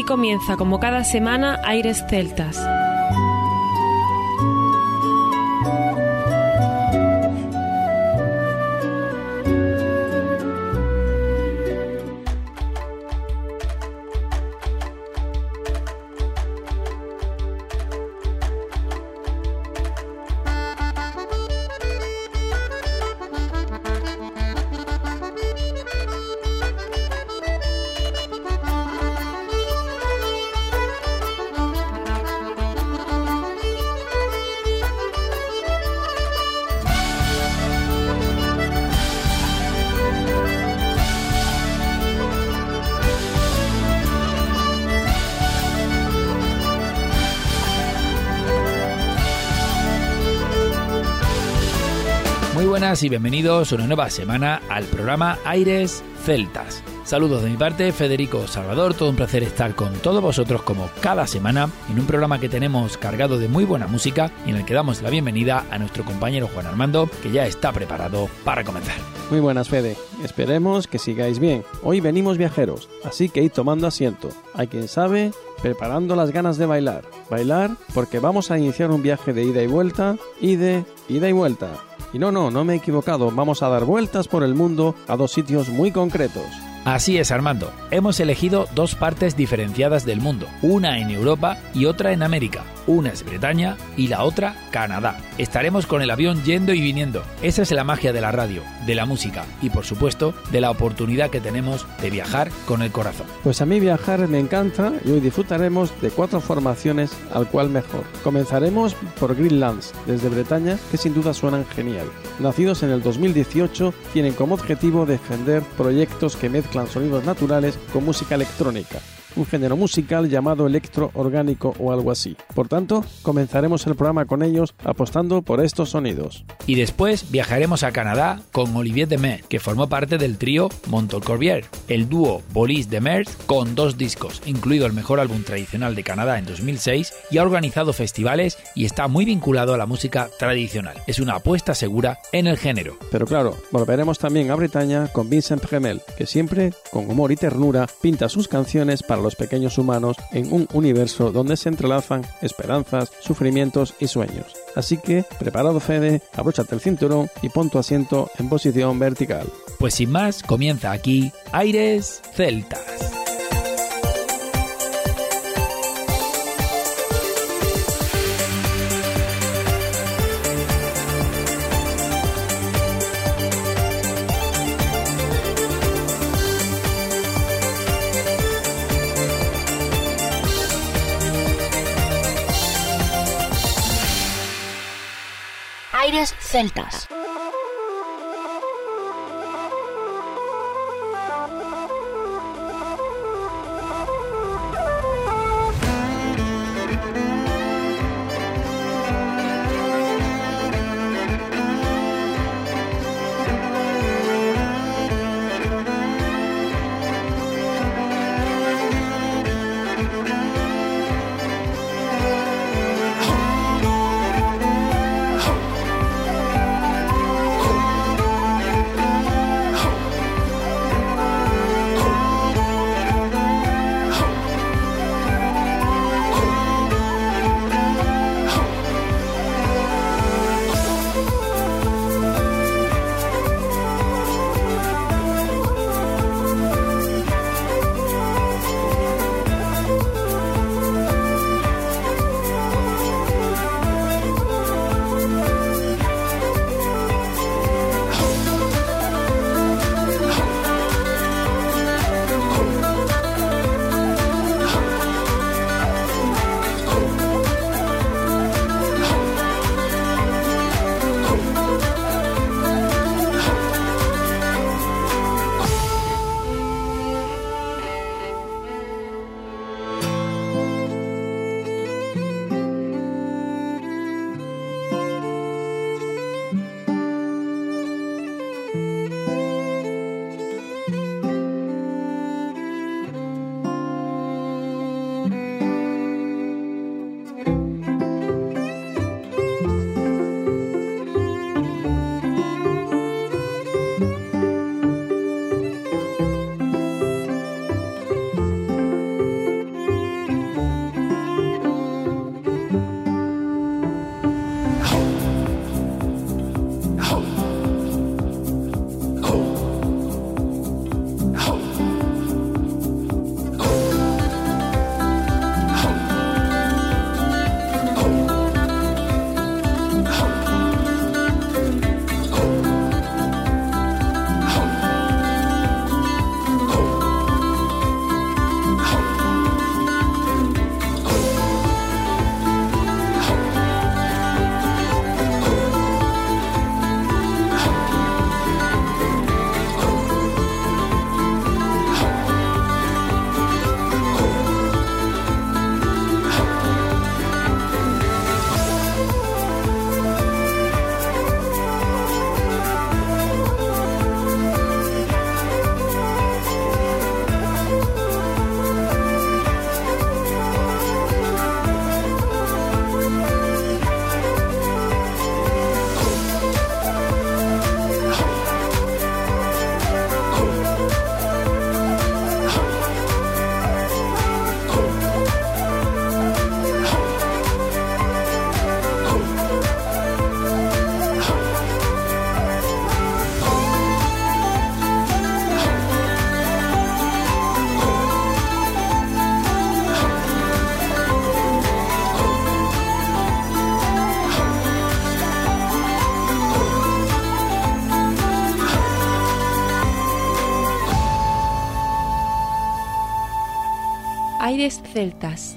Aquí comienza, como cada semana, Aires Celtas. Y bienvenidos una nueva semana al programa Aires Celtas. Saludos de mi parte, Federico Salvador, todo un placer estar con todos vosotros como cada semana en un programa que tenemos cargado de muy buena música y en el que damos la bienvenida a nuestro compañero Juan Armando, que ya está preparado para comenzar. Muy buenas, Fede. Esperemos que sigáis bien. Hoy venimos viajeros, así que id tomando asiento. Hay quien sabe, preparando las ganas de bailar. Bailar porque vamos a iniciar un viaje de ida y vuelta y de ida y vuelta y no, no, no me he equivocado, vamos a dar vueltas por el mundo a dos sitios muy concretos. Así es, Armando. Hemos elegido dos partes diferenciadas del mundo, una en Europa y otra en América. Una es Bretaña y la otra Canadá. Estaremos con el avión yendo y viniendo. Esa es la magia de la radio, de la música y por supuesto de la oportunidad que tenemos de viajar con el corazón. Pues a mí viajar me encanta y hoy disfrutaremos de cuatro formaciones al cual mejor. Comenzaremos por Greenlands, desde Bretaña, que sin duda suenan genial. Nacidos en el 2018, tienen como objetivo defender proyectos que mezclan sonidos naturales con música electrónica un género musical llamado electro orgánico o algo así. Por tanto, comenzaremos el programa con ellos apostando por estos sonidos. Y después viajaremos a Canadá con Olivier Demers, que formó parte del trío Corbière, el dúo Bolis Demers con dos discos, incluido el mejor álbum tradicional de Canadá en 2006, y ha organizado festivales y está muy vinculado a la música tradicional. Es una apuesta segura en el género. Pero claro, volveremos también a Bretaña con Vincent Premel, que siempre, con humor y ternura, pinta sus canciones para los pequeños humanos en un universo donde se entrelazan esperanzas, sufrimientos y sueños. Así que, preparado Fede, abróchate el cinturón y pon tu asiento en posición vertical. Pues sin más, comienza aquí Aires Celtas. Celtas.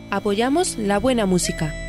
Apoyamos la buena música.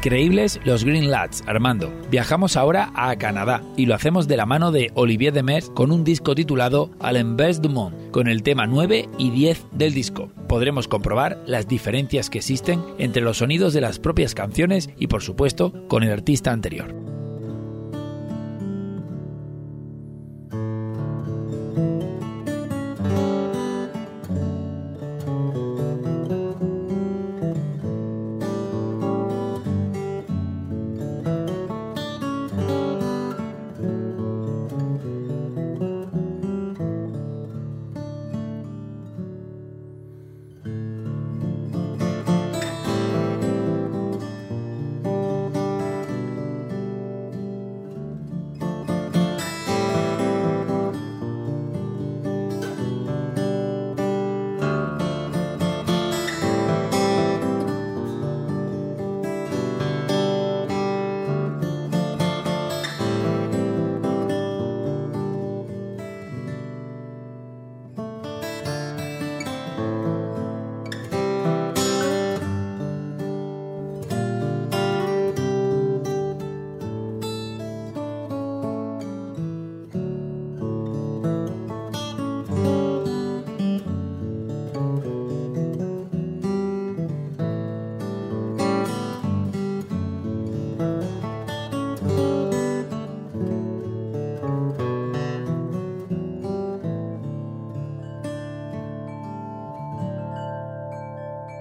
Increíbles los Green Lads, Armando. Viajamos ahora a Canadá y lo hacemos de la mano de Olivier Demers con un disco titulado Al Best du Monde, con el tema 9 y 10 del disco. Podremos comprobar las diferencias que existen entre los sonidos de las propias canciones y por supuesto con el artista anterior.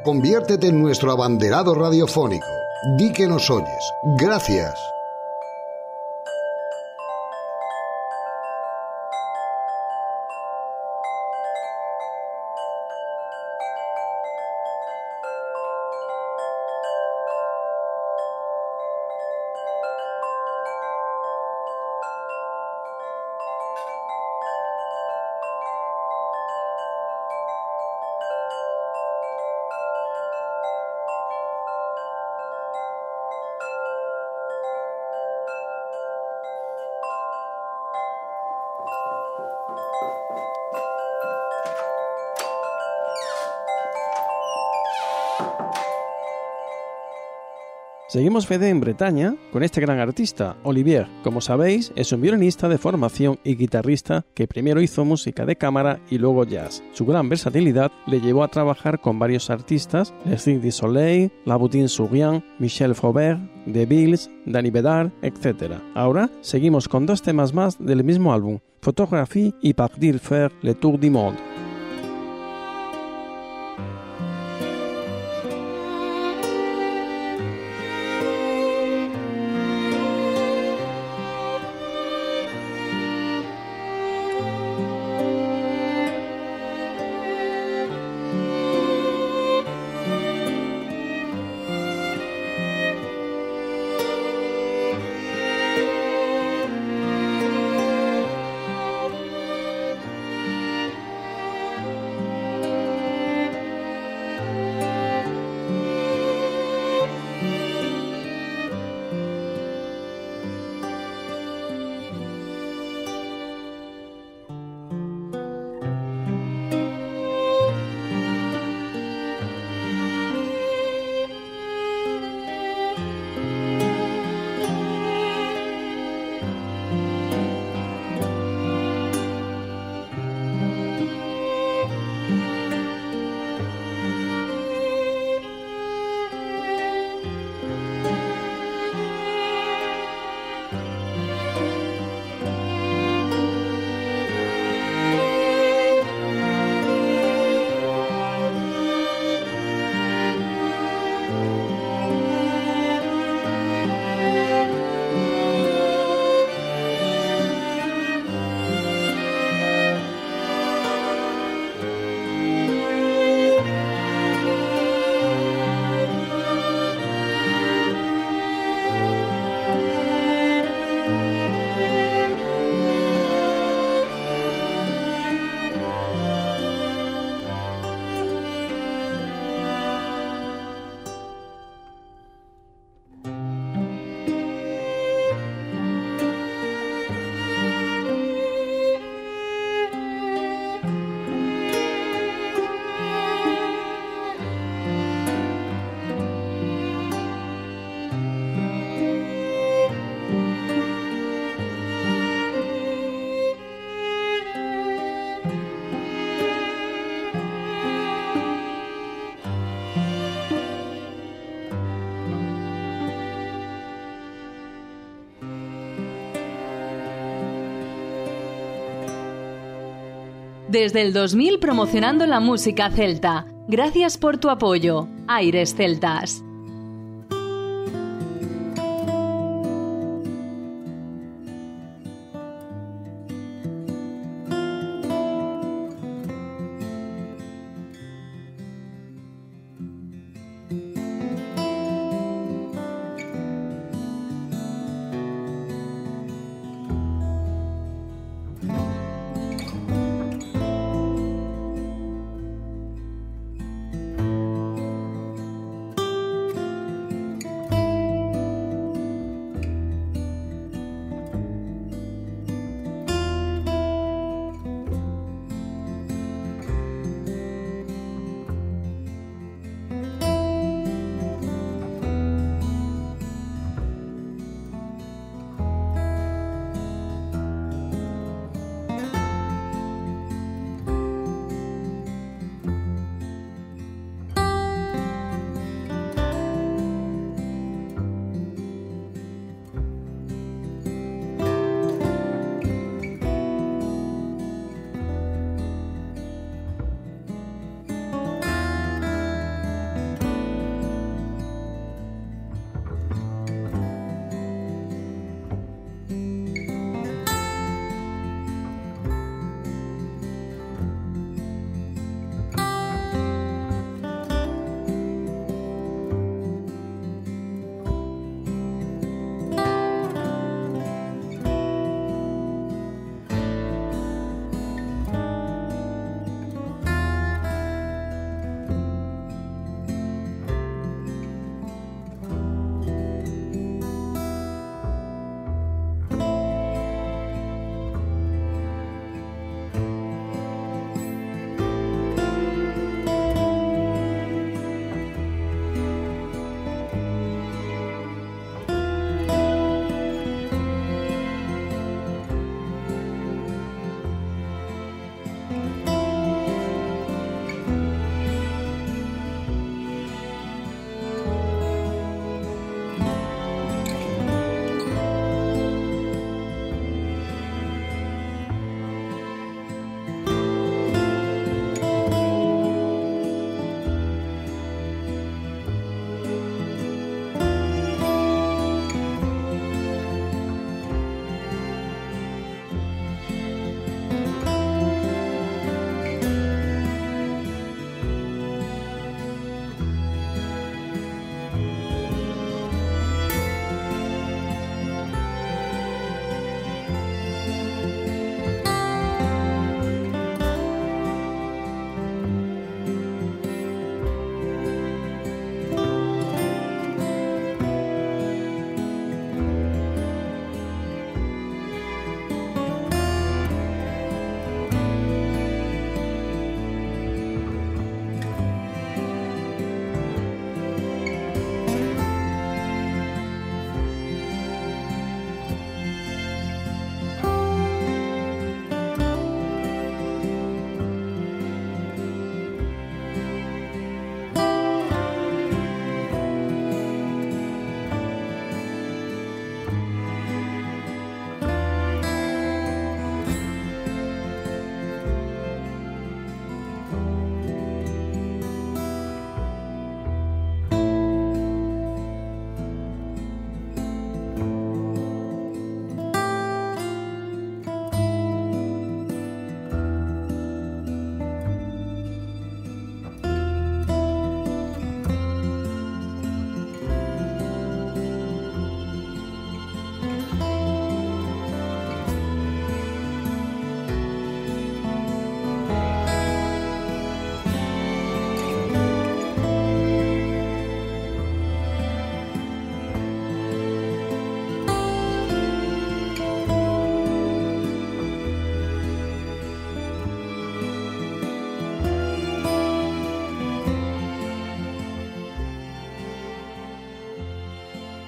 Conviértete en nuestro abanderado radiofónico. Di que nos oyes. Gracias. Seguimos Fede en Bretaña con este gran artista, Olivier. Como sabéis, es un violinista de formación y guitarrista que primero hizo música de cámara y luego jazz. Su gran versatilidad le llevó a trabajar con varios artistas, Les du Soleil, Laboutin Sourian, Michel Faubert, The Bills, Danny Bedard, etc. Ahora seguimos con dos temas más del mismo álbum, Photographie y Partir faire le tour du monde. Desde el 2000 promocionando la música celta. Gracias por tu apoyo. Aires Celtas.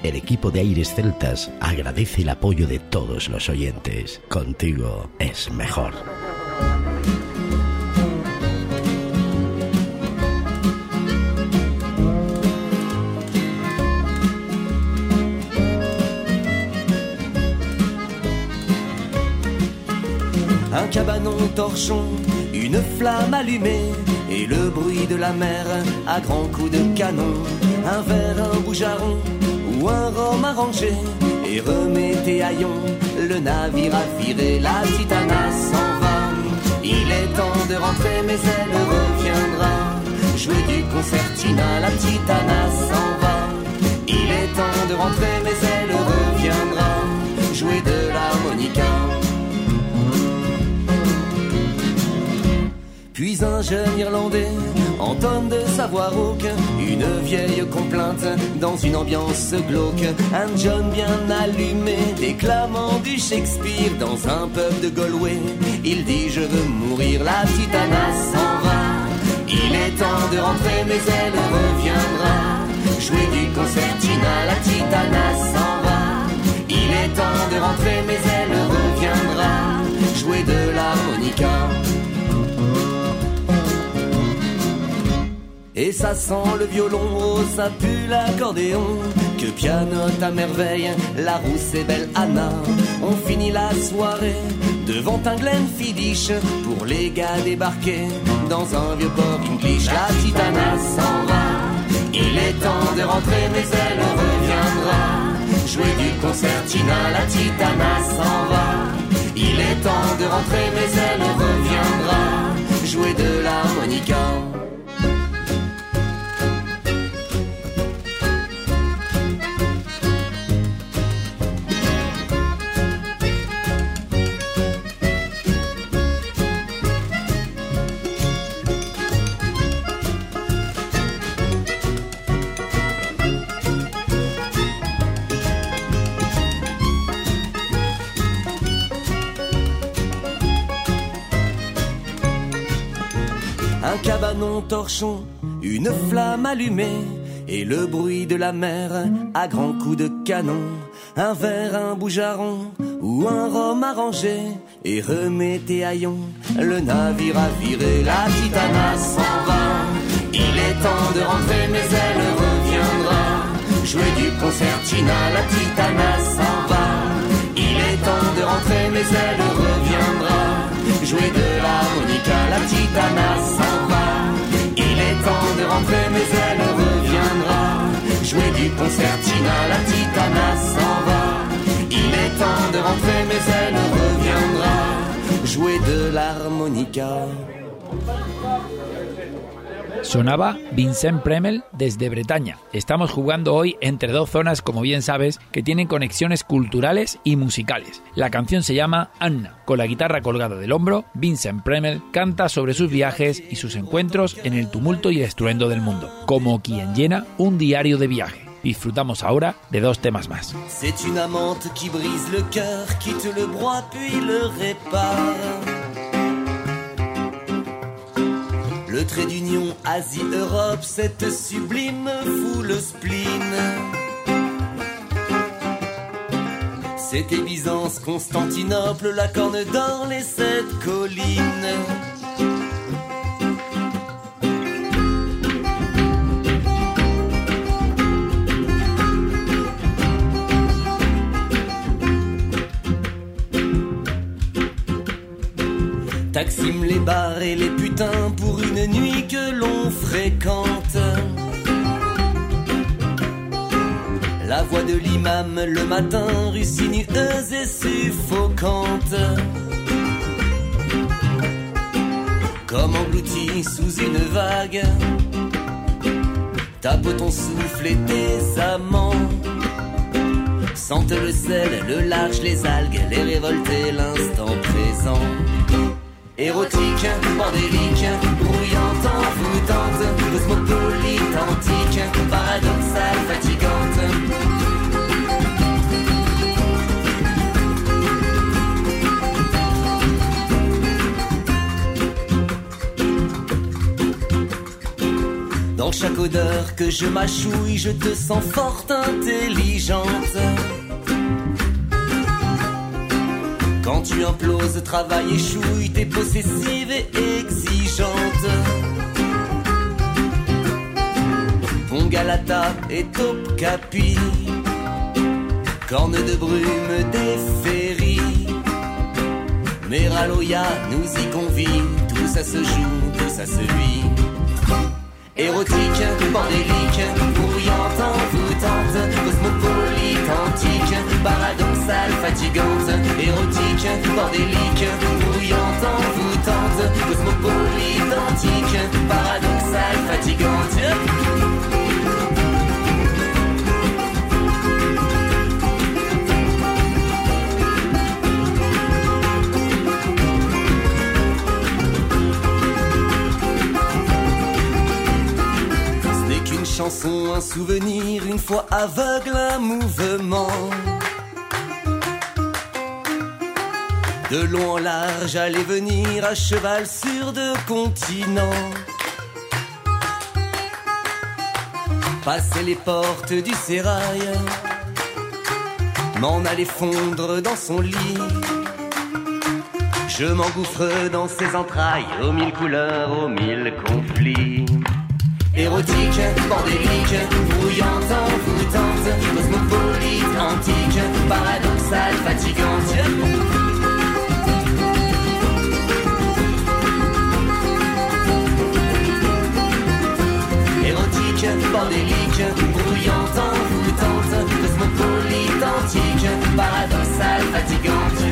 El equipo de Aires Celtas agradece el apoyo de todos los oyentes. Contigo es mejor. Un cabanon torchon, une flamme allumée et le bruit de la mer à grands coups de canon. Un verre, un ou un rhum arrangé et remettez haillons. Le navire a viré, la titana s'en va. Il est temps de rentrer, mais elle reviendra. Jouer du concertina, la titana s'en va. Il est temps de rentrer, mais elle reviendra. Jouer de l'harmonica. Puis un jeune Irlandais entonne de sa voix rauque une vieille complainte dans une ambiance glauque. Un John bien allumé déclamant du Shakespeare dans un pub de Galway. Il dit je veux mourir, la titana s'en va. Il est temps de rentrer mais elle reviendra. Jouer du concertina, la titana s'en va. Il est temps de rentrer mais elle reviendra. Jouer de l'harmonica. Et ça sent le violon, oh, ça pue l'accordéon. Que pianote à merveille, la rousse et belle Anna. On finit la soirée devant un Glenfiddich Pour les gars débarqués dans un vieux port English La titana s'en va, il est temps de rentrer mais elle reviendra. Jouer du concertina, la titana s'en va. Il est temps de rentrer mais elle une flamme allumée et le bruit de la mer à grands coups de canon. Un verre, un boujaron ou un rhum arrangé et remettez haillons. Le navire a viré, la titana s'en va. Il est temps de rentrer, mais elle reviendra. Jouer du concertina, la titana s'en va. Il est temps de rentrer, mais elle reviendra. Jouer de l'harmonica, la titana s'en va. Temps de rentrer, mais elle reviendra. Jouer du concertina, la titana s'en va. Il est temps de rentrer, mais elle reviendra. Jouer de l'harmonica. Sonaba Vincent Premel desde Bretaña. Estamos jugando hoy entre dos zonas, como bien sabes, que tienen conexiones culturales y musicales. La canción se llama Anna. Con la guitarra colgada del hombro, Vincent Premel canta sobre sus viajes y sus encuentros en el tumulto y estruendo del mundo, como quien llena un diario de viaje. Disfrutamos ahora de dos temas más. Le trait d'union Asie-Europe, cette sublime foule spleen. C'était Byzance, Constantinople, la corne d'or, les sept collines. Taksim les bars et les putains pour une nuit que l'on fréquente. La voix de l'imam le matin, rue sinueuse et suffocante. Comme englouti sous une vague, tape ton souffle et tes amants. Sente le sel, le large, les algues, les révoltés, l'instant présent. Érotique, bordélique, brouillante, envoûtante, cosmopolite, antique, paradoxale, fatigante. Dans chaque odeur que je m'achouille, je te sens forte, intelligente. Quand tu imploses, travail échouille, t'es possessive et exigeante. Ton galata est au capi, corne de brume des féeries. Meraloya nous y convie, tout ça se joue, tout ça se vit. Érotique, bordélique, bruyante, envoûtante, cosmopolite, antique, paradoxale, fatigante, érotique, bordélique, bruyante, envoûtante, cosmopolite, antique, paradoxale, fatigante. Chanson, un souvenir, une fois aveugle, un mouvement. De long en large, aller venir à cheval sur deux continents. Passer les portes du sérail, m'en aller fondre dans son lit. Je m'engouffre dans ses entrailles, aux mille couleurs, aux mille conflits. Érotique, bordélique, brouillante, envoûtante, cosmopolite, antique, paradoxale, fatigante. Érotique, bordélique, brouillante, envoûtante, cosmopolite, antique, paradoxale, fatigante.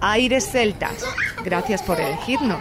Aires Celtas. Gracias por elegirnos.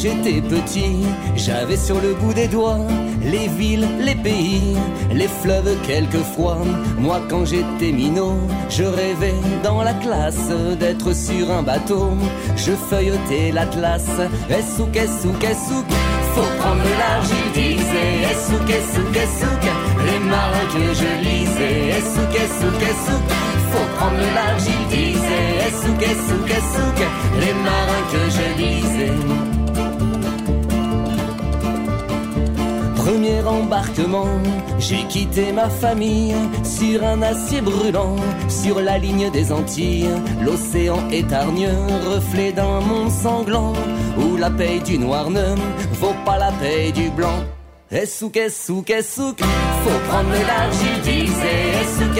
J'étais petit, j'avais sur le bout des doigts les villes, les pays, les fleuves quelquefois. Moi quand j'étais minot, je rêvais dans la classe d'être sur un bateau. Je feuilletais l'atlas, et souk, et souk, et souk. Faut prendre le large, il disait, et souk, et souk, et souk. Les marins que je lisais, et souk, et souk, et souk. Faut prendre le large, il disait, et souk, et souk, et souk. Les marins que je lisais. Premier embarquement, j'ai quitté ma famille sur un acier brûlant, sur la ligne des Antilles. L'océan étargne, reflet d'un monde sanglant, où la paye du noir ne vaut pas la paye du blanc. Et souk, et souk, faut prendre le large, il disait. Et souk,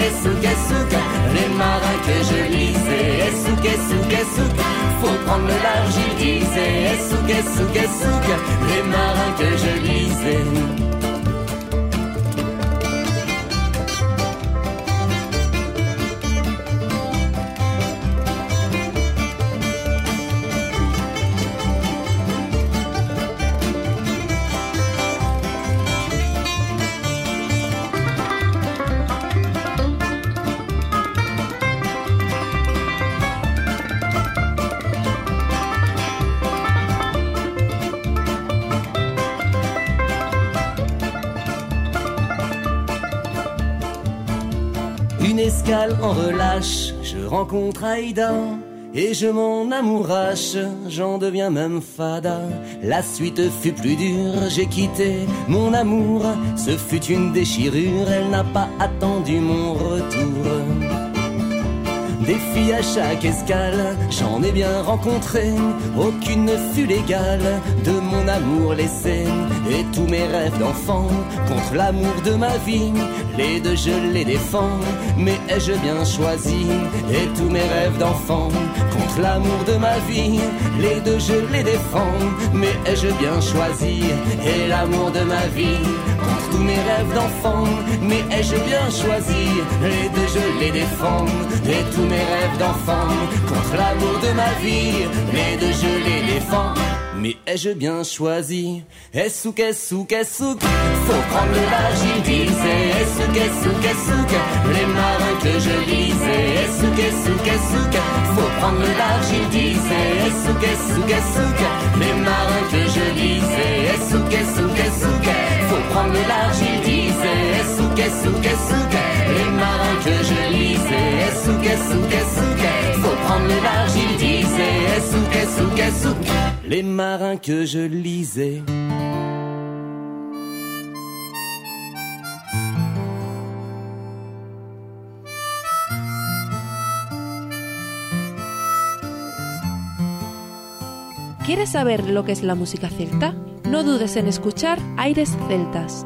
les marins que je lisais. Et souk, et souk, faut prendre le large, il disait. Et souk, les marins que je lisais. En relâche, je rencontre Aïda et je m'en amourache, j'en deviens même fada. La suite fut plus dure, j'ai quitté mon amour, ce fut une déchirure, elle n'a pas attendu mon retour. Des filles à chaque escale, j'en ai bien rencontré. Aucune ne fut légale mon amour laissé. Et tous mes rêves d'enfant contre l'amour de ma vie. Les deux je les défends, mais ai-je bien choisi Et tous mes rêves d'enfant contre l'amour de ma vie? Les deux je les défends, mais ai-je bien choisi Et l'amour de ma vie? Contre tous mes rêves d'enfant, mais ai-je bien choisi? Les deux je les défends, et tous mes rêves d'enfant contre l'amour de ma vie. Les deux je les défends. Mais ai-je bien choisi Essouk, essouk, essouk Faut prendre le large, il disait Essouk, essouk, essouk Les marins que je lisais Essouk, essouk, essouk Faut prendre le large, il disait Essouk, essouk, essouk Les marins que je lisais Essouk, essouk, essouk Faut prendre le large, il disait Essouk, essouk, essouk que je lisais Essouk, essouk, essouk Faut prendre le large, il disait Essouk, essouk, essouk Les marins que je lisais ¿Quieres saber lo que es la música celta? No dudes en escuchar Aires Celtas.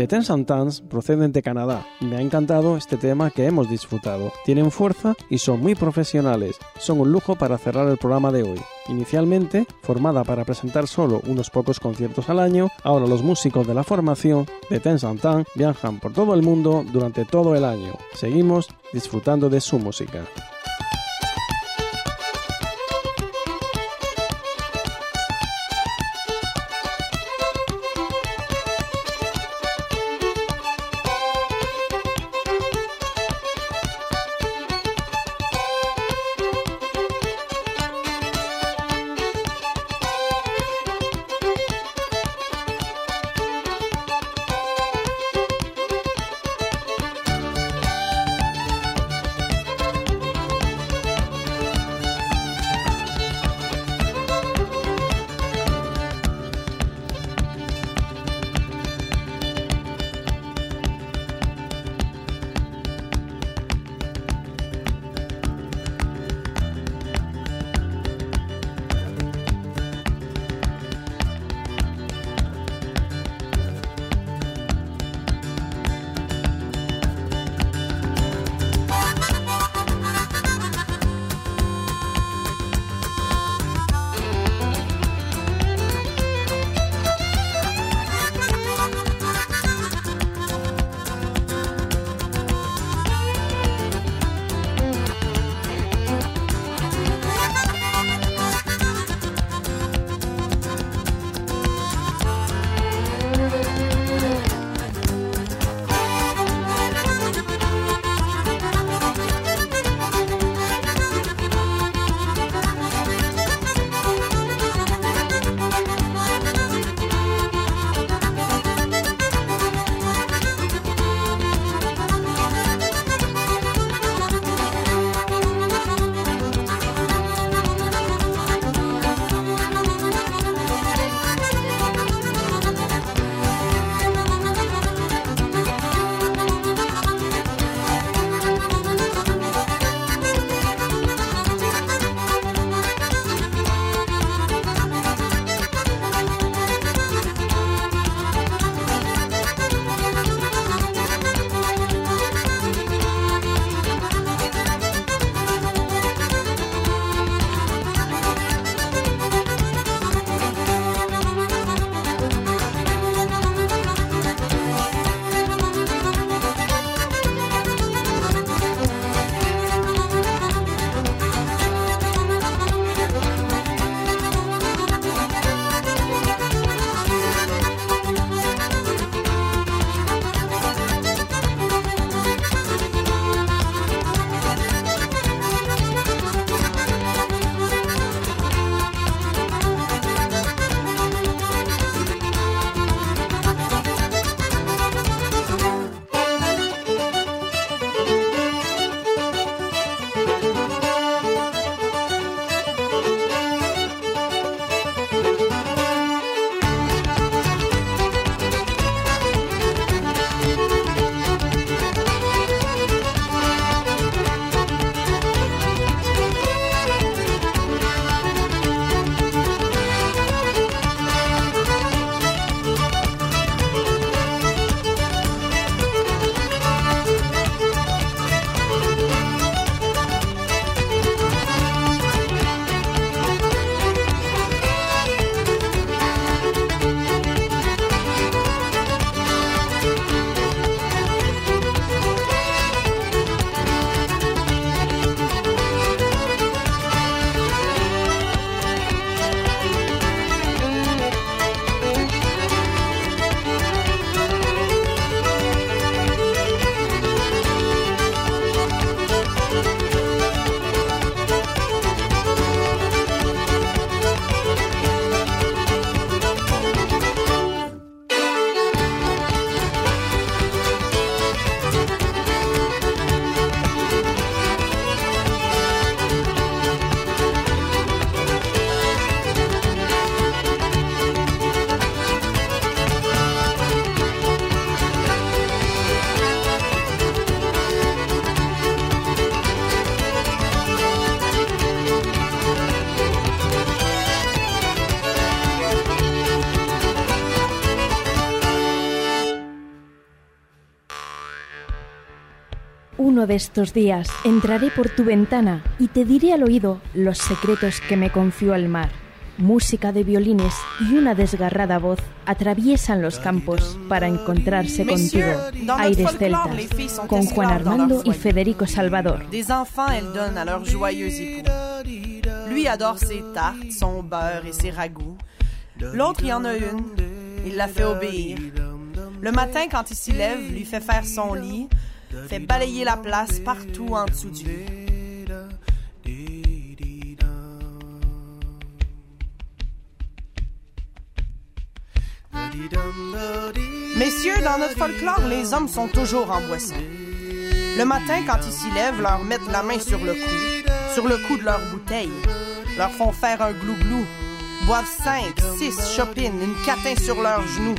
The Ten Santans proceden de Canadá me ha encantado este tema que hemos disfrutado. Tienen fuerza y son muy profesionales. Son un lujo para cerrar el programa de hoy. Inicialmente, formada para presentar solo unos pocos conciertos al año, ahora los músicos de la formación de Ten Santan viajan por todo el mundo durante todo el año. Seguimos disfrutando de su música. De estos días entraré por tu ventana y te diré al oído los secretos que me confió el mar. Música de violines y una desgarrada voz atraviesan los campos para encontrarse contigo. Aires Celtas, con Juan Armando y Federico Salvador. Lui adore ses tartes, son beurre et ses ragoûts. L'autre y en a une, il la fait obéir. Le matin, quand il s'y lève, lui fait faire son lit, fait balayer la place partout en dessous du. Messieurs, dans notre folklore, les hommes sont toujours en boisson. Le matin, quand ils s'y lèvent, leur mettent la main sur le cou, sur le cou de leur bouteille, leur font faire un glou-glou, boivent cinq, six chopines, une catin sur leurs genoux.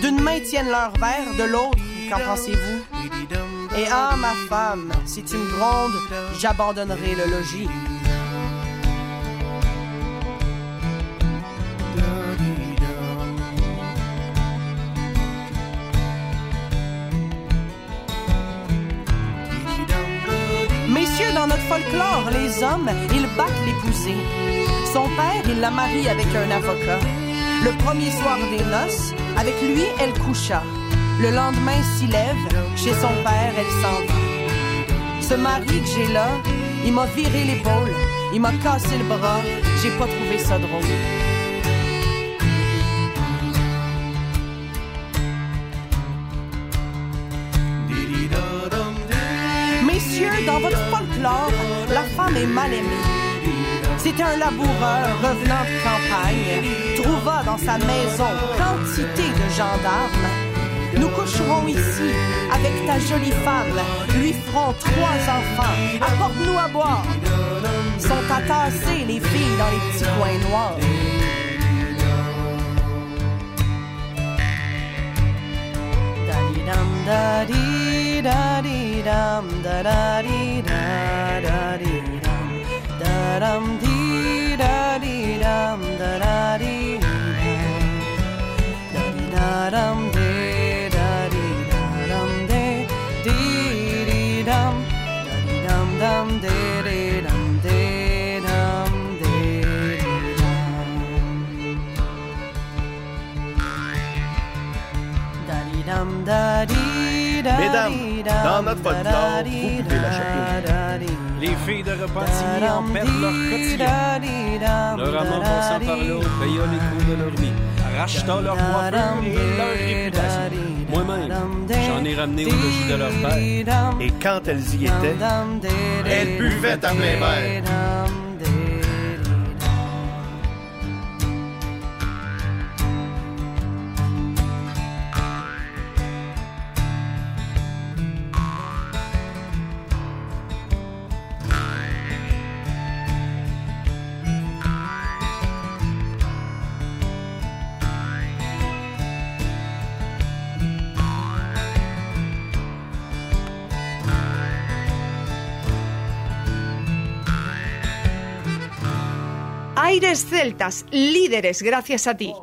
D'une main tiennent leur verre, de l'autre, qu'en pensez-vous? Et ah, ma femme, si tu me grondes, j'abandonnerai le logis. Messieurs, dans notre folklore, les hommes, ils battent l'épousée. Son père, il la marie avec un avocat. Le premier soir des noces, avec lui, elle coucha. Le lendemain s'y lève, chez son père, elle s'en va. Ce mari que j'ai là, il m'a viré l'épaule, il m'a cassé le bras, j'ai pas trouvé ça drôle. Messieurs, dans votre folklore, la femme est mal aimée. C'est un laboureur revenant de campagne, trouva dans sa maison quantité de gendarmes. Nous coucherons ici avec ta jolie femme, lui ferons trois enfants, apporte-nous à boire. Sont entassées les filles dans les petits coins noirs. Mesdames, dans notre folklore, vous buvez la. Les filles de Repentigny en perdent leur quotidien. Leur amant passant par là paya les coups de leur nid, rachetant leur coiffure et leur réputation. Moi-même, j'en ai ramené au logis de leur père. Et quand elles y étaient, elles buvaient à plein verre. Aires Celtas, líderes gracias a ti.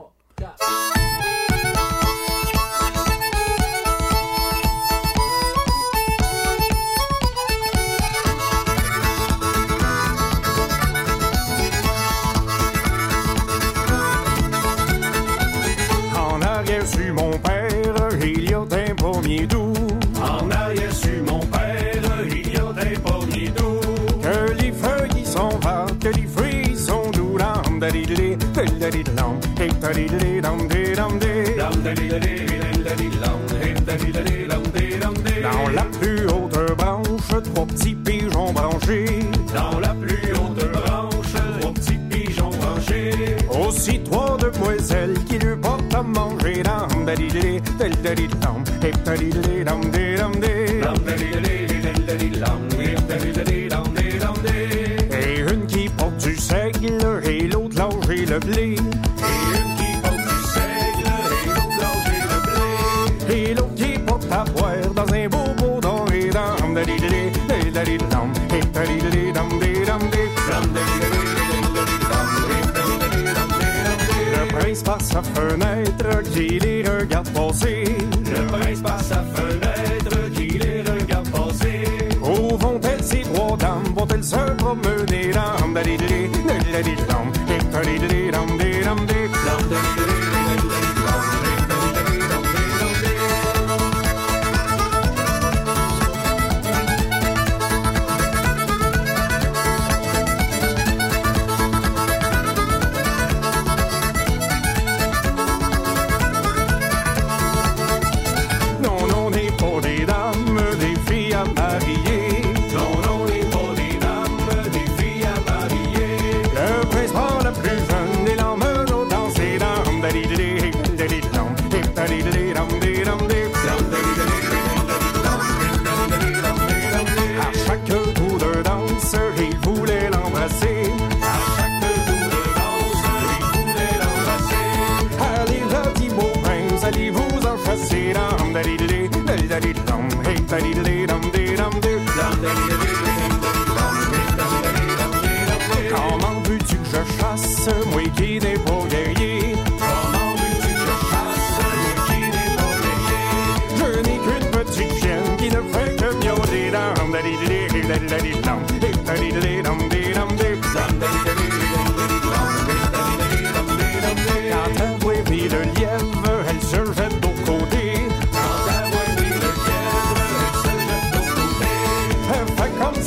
passer. Le prince par sa fenêtre qui les regarde passer. Où vont-elles ces trois dames, vont-elles se promener?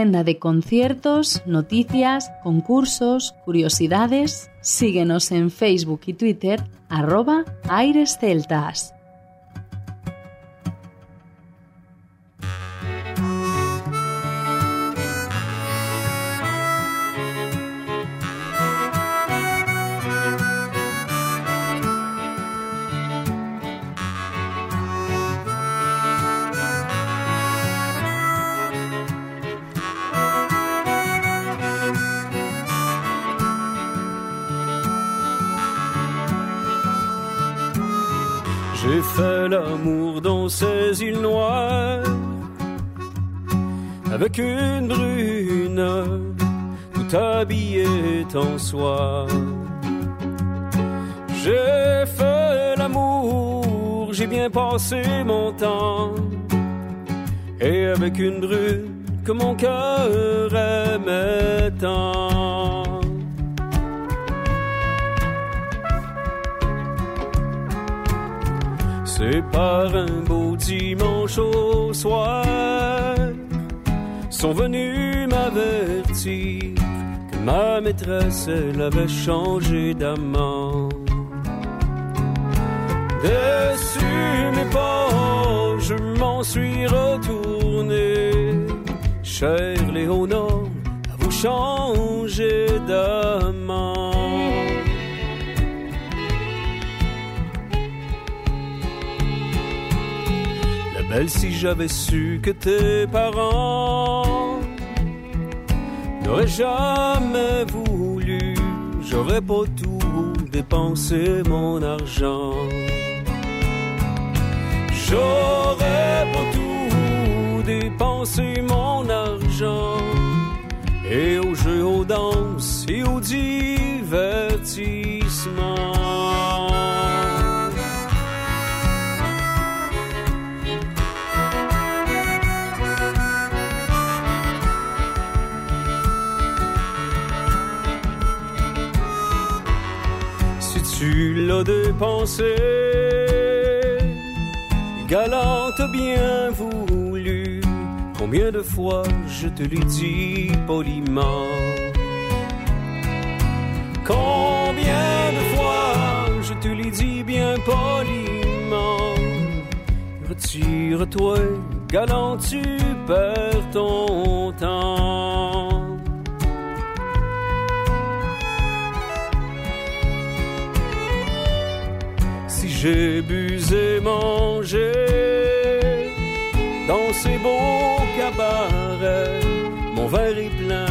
agenda de conciertos, noticias, concursos, curiosidades. Síguenos en Facebook y Twitter arroba Aires Celtas. fait l'amour dans ses îles noires avec une brune tout habillée en soie. J'ai fait l'amour, j'ai bien passé mon temps et avec une brune que mon cœur aimait tant. C'est par un beau dimanche au soir sont venus m'avertir que ma maîtresse elle avait changé d'amant. Dessus mes pas, je m'en suis retourné. Cher Léonore, à vous changer d'amant. Belle, si j'avais su que tes parents n'auraient jamais voulu, j'aurais pas tout dépensé mon argent. J'aurais pas tout dépensé mon argent. Et aux jeux, aux danses et aux divertissements. de pensées, galante bien voulu. Combien de fois je te l'ai dit poliment? Combien de fois je te l'ai dit bien poliment? Retire-toi, galant, tu perds ton temps. J'ai bu et mangé dans ces beaux cabarets. Mon verre est plein,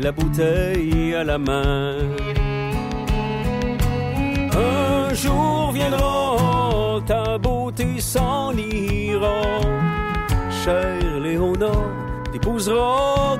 la bouteille à la main. Un jour viendra, ta beauté s'en ira. Cher Léonard, t'épouseras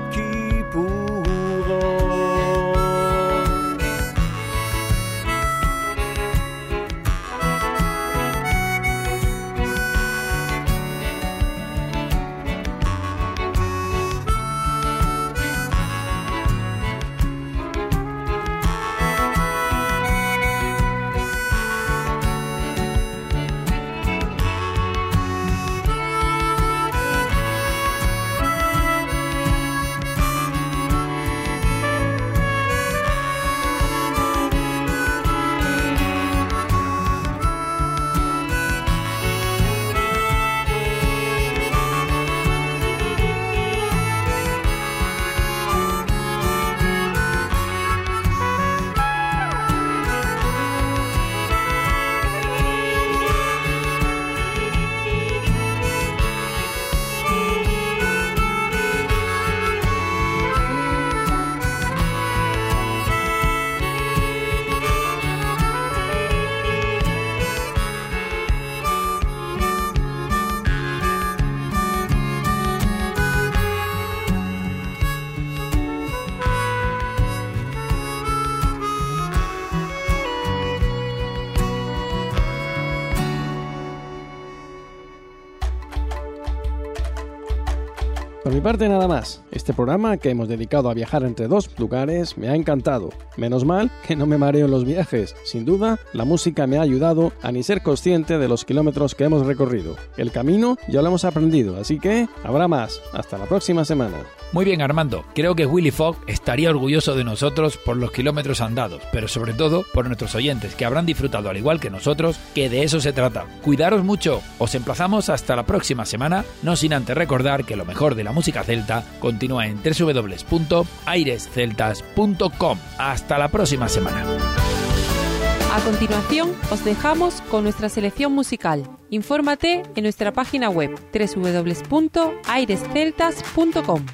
llevarte nada más. Este programa que hemos dedicado a viajar entre dos lugares me ha encantado. Menos mal que no me mareo en los viajes. Sin duda, la música me ha ayudado a ni ser consciente de los kilómetros que hemos recorrido. El camino ya lo hemos aprendido, así que habrá más. Hasta la próxima semana. Muy bien Armando, creo que Willy Fogg estaría orgulloso de nosotros por los kilómetros andados, pero sobre todo por nuestros oyentes que habrán disfrutado al igual que nosotros, que de eso se trata. Cuidaros mucho, os emplazamos hasta la próxima semana, no sin antes recordar que lo mejor de la música celta continúa en www.airesceltas.com. Hasta la próxima semana. A continuación, os dejamos con nuestra selección musical. Infórmate en nuestra página web www.airesceltas.com.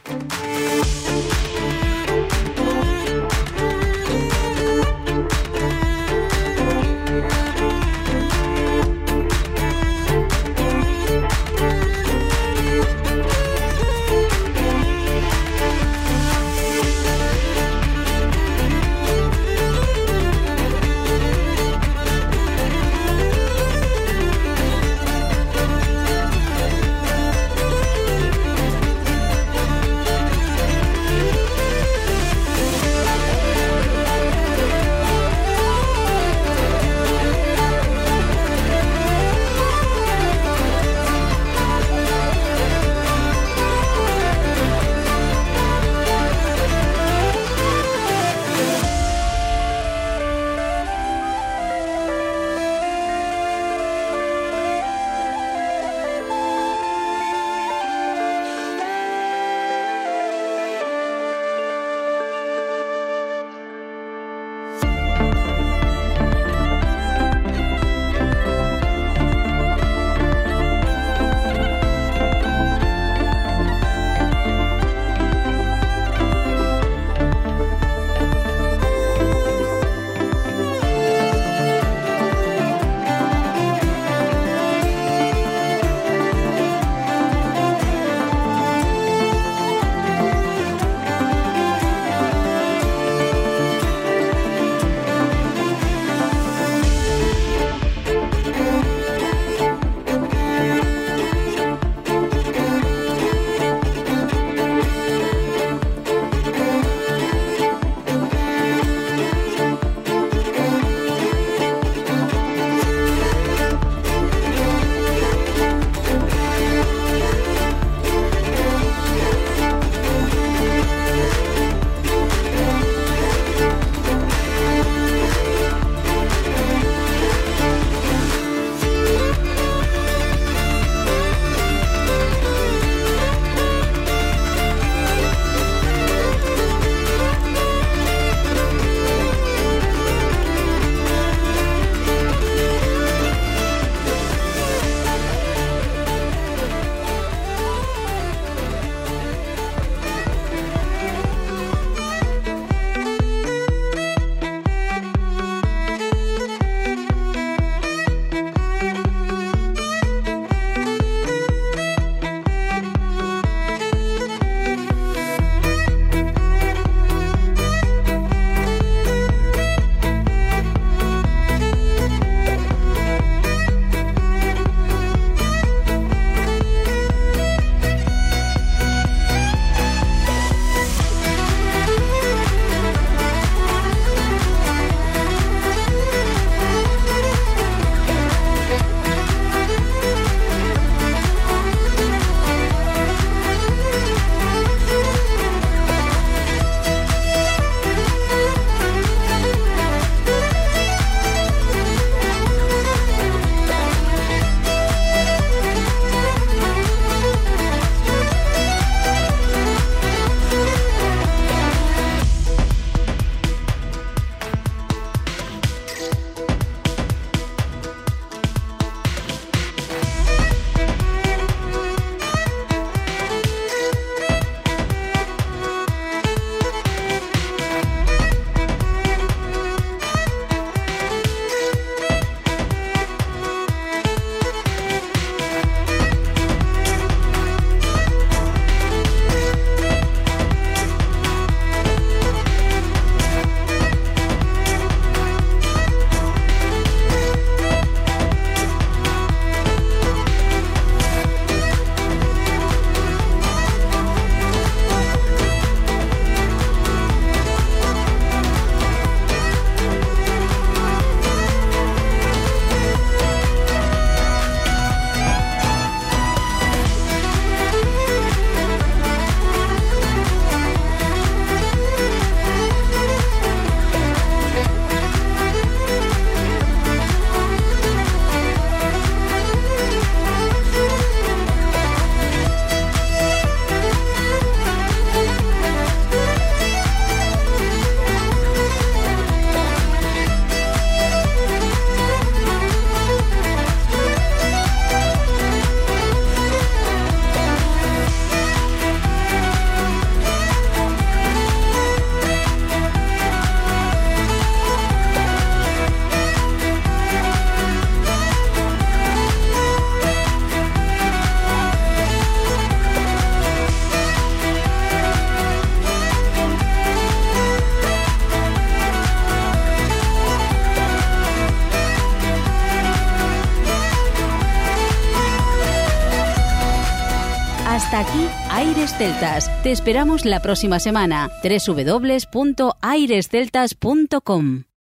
Celtas. Te esperamos la próxima semana. www.airesceltas.com